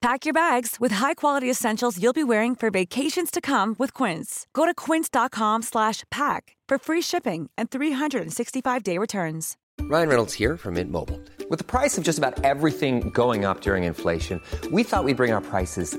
Pack your bags with high-quality essentials you'll be wearing for vacations to come with Quince. Go to quince.com/pack for free shipping and 365-day returns. Ryan Reynolds here from Mint Mobile. With the price of just about everything going up during inflation, we thought we'd bring our prices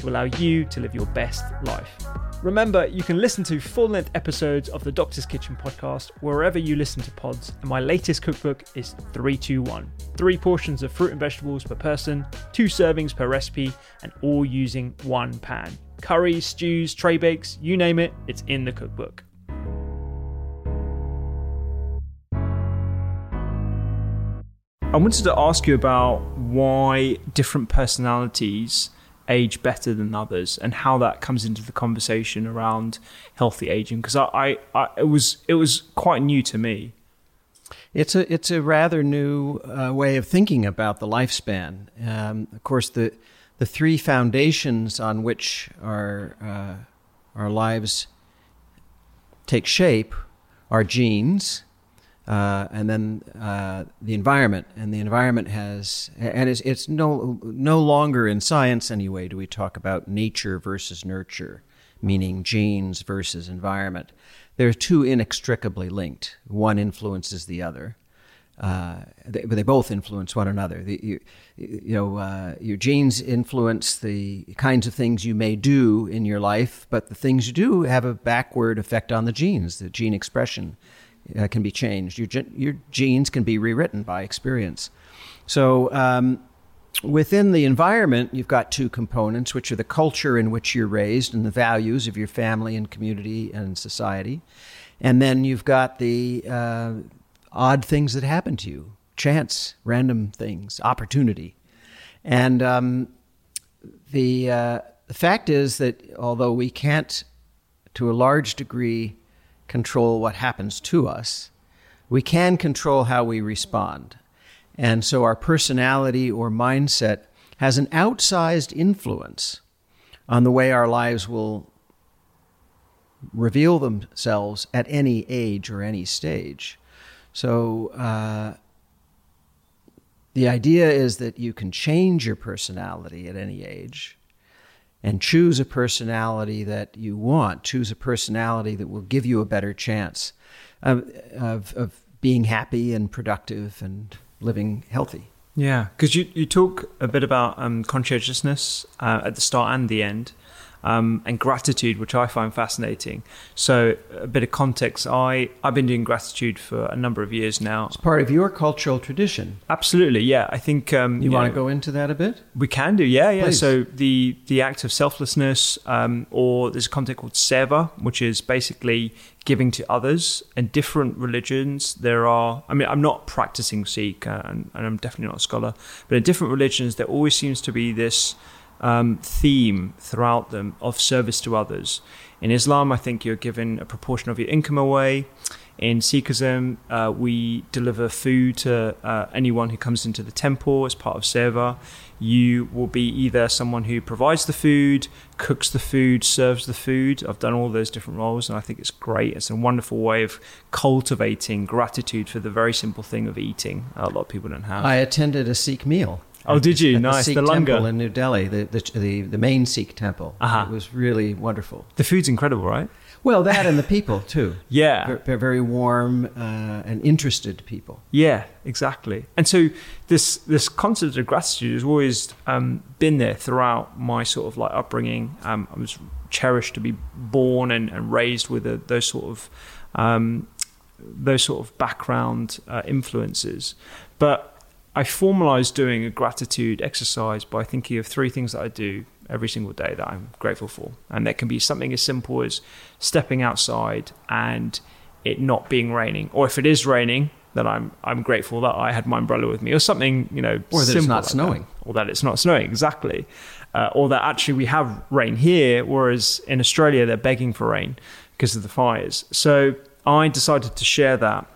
to allow you to live your best life. Remember, you can listen to full length episodes of the Doctor's Kitchen podcast wherever you listen to pods, and my latest cookbook is 321. Three portions of fruit and vegetables per person, two servings per recipe, and all using one pan. Curries, stews, tray bakes, you name it, it's in the cookbook. I wanted to ask you about why different personalities age better than others and how that comes into the conversation around healthy aging because I, I, I, it was it was quite new to me It's a it's a rather new uh, way of thinking about the lifespan. Um, of course, the the three foundations on which our uh, our lives take shape are genes, uh, and then uh, the environment. And the environment has and it's, it's no no longer in science anyway do we talk about nature versus nurture, meaning genes versus environment. They're two inextricably linked. One influences the other. Uh, they, but they both influence one another. The, you, you know, uh, your genes influence the kinds of things you may do in your life, but the things you do have a backward effect on the genes. The gene expression uh, can be changed. Your, your genes can be rewritten by experience. So, um, within the environment, you've got two components, which are the culture in which you're raised and the values of your family and community and society. And then you've got the uh, odd things that happen to you chance, random things, opportunity. And um, the, uh, the fact is that although we can't, to a large degree, control what happens to us, we can control how we respond. And so our personality or mindset has an outsized influence on the way our lives will reveal themselves at any age or any stage. So uh, the idea is that you can change your personality at any age and choose a personality that you want, choose a personality that will give you a better chance of, of, of being happy and productive and living healthy. yeah because you, you talk a bit about um, conscientiousness uh, at the start and the end um, and gratitude, which I find fascinating. So, a bit of context: I I've been doing gratitude for a number of years now. It's part of your cultural tradition. Absolutely, yeah. I think um, You, want know, to go into that a bit? We can do, yeah, yeah. Please. So the the act of selflessness, um, or there's a concept called seva, which is basically giving to others. And different religions, there are. I mean, I'm not practicing Sikh, uh, and, and I'm definitely not a scholar, but in different religions, there always seems to be this um, theme throughout them of service to others. In Islam, I think you're given a proportion of your income away. In Sikhism, uh, we deliver food to uh, anyone who comes into the temple as part of seva. You will be either someone who provides the food, cooks the food, serves the food. I've done all those different roles, and I think it's great. It's a wonderful way of cultivating gratitude for the very simple thing of eating. A lot of people don't have. I attended a Sikh meal. Oh, did you? At Nice. The Sikh The langar. temple in New Delhi, the, the, the, the main Sikh temple. Uh-huh. It was really wonderful. the food's incredible, right? Well, that and the people too. Yeah. They're very warm uh, and interested people. Yeah, exactly. And so this this concept of gratitude has always um, been there throughout my sort of like upbringing. Um, I was cherished to be born and, and raised with a, those sort of um, those sort of background uh, influences. But I formalized doing a gratitude exercise by thinking of three things that I do every single day that I'm grateful for. And that can be something as simple as stepping outside and it not being raining. Or if it is raining, then I'm I'm grateful that I had my umbrella with me, or something you know, or that it's not like snowing, that. or that it's not snowing exactly, uh, or that actually we have rain here, whereas in Australia they're begging for rain because of the fires. So I decided to share that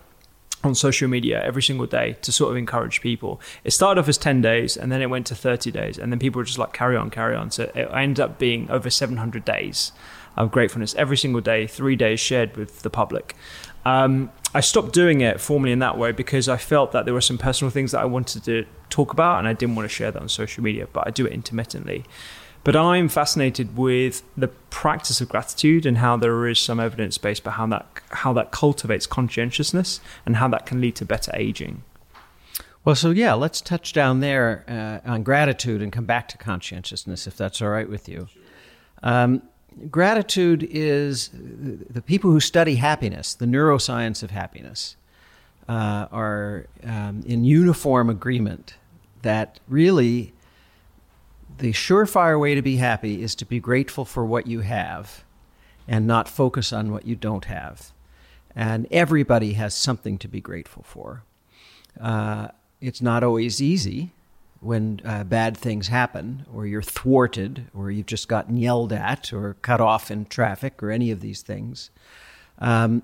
on social media every single day to sort of encourage people. It started off as 10 days and then it went to 30 days and then people were just like carry on, carry on. So it ended up being over 700 days of gratefulness every single day, three days shared with the public. Um, I stopped doing it formally in that way because I felt that there were some personal things that I wanted to talk about and I didn't want to share that on social media, but I do it intermittently. But I'm fascinated with the practice of gratitude and how there is some evidence base behind that, how that cultivates conscientiousness and how that can lead to better aging. Well, so yeah, let's touch down there uh, on gratitude and come back to conscientiousness, if that's all right with you. Um, gratitude is the people who study happiness, the neuroscience of happiness, uh, are um, in uniform agreement that really the surefire way to be happy is to be grateful for what you have and not focus on what you don't have. And everybody has something to be grateful for. Uh, it's not always easy when uh, bad things happen, or you're thwarted, or you've just gotten yelled at, or cut off in traffic, or any of these things. Um,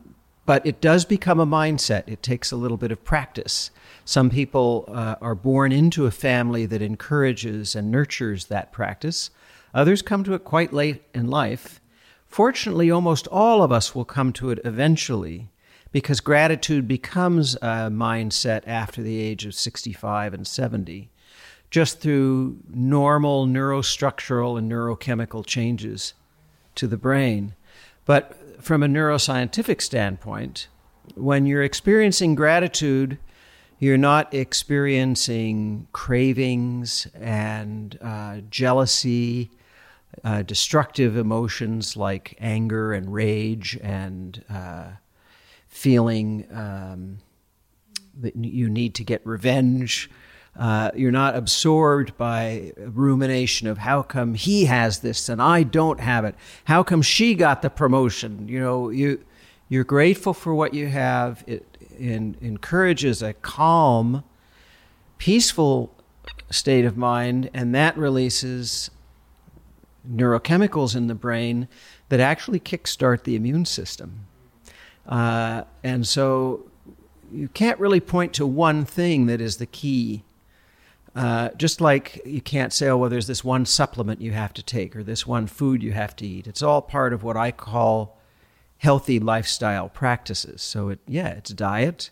but it does become a mindset. It takes a little bit of practice. Some people uh, are born into a family that encourages and nurtures that practice. Others come to it quite late in life. Fortunately, almost all of us will come to it eventually because gratitude becomes a mindset after the age of 65 and 70 just through normal neurostructural and neurochemical changes to the brain. But from a neuroscientific standpoint, when you're experiencing gratitude, you're not experiencing cravings and uh, jealousy, uh, destructive emotions like anger and rage, and uh, feeling um, that you need to get revenge uh, you're not absorbed by rumination of how come he has this and I don't have it. How come she got the promotion? You know, you you're grateful for what you have. It encourages a calm, peaceful state of mind, and that releases neurochemicals in the brain that actually kickstart the immune system. Uh, and so you can't really point to one thing that is the key uh, just like you can't say, oh, well, there's this one supplement you have to take or this one food you have to eat. It's all part of what I call healthy lifestyle practices. So, it, yeah, it's diet,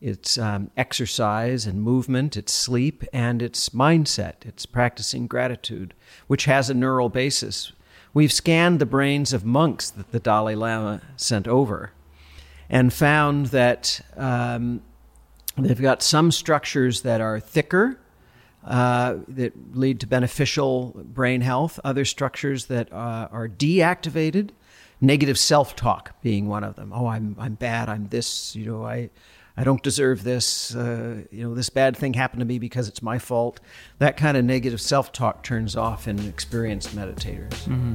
it's um, exercise and movement, it's sleep, and it's mindset. It's practicing gratitude, which has a neural basis. We've scanned the brains of monks that the Dalai Lama sent over and found that um, they've got some structures that are thicker uh, that lead to beneficial brain health, other structures that uh, are deactivated, negative self talk being one of them. Oh, I'm, I'm bad, I'm this, you know, I, I don't deserve this, uh, you know, this bad thing happened to me because it's my fault. That kind of negative self talk turns off in experienced meditators. Mm-hmm.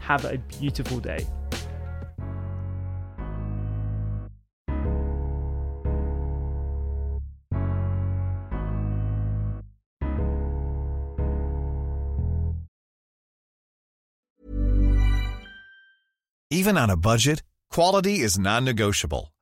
Have a beautiful day. Even on a budget, quality is non negotiable.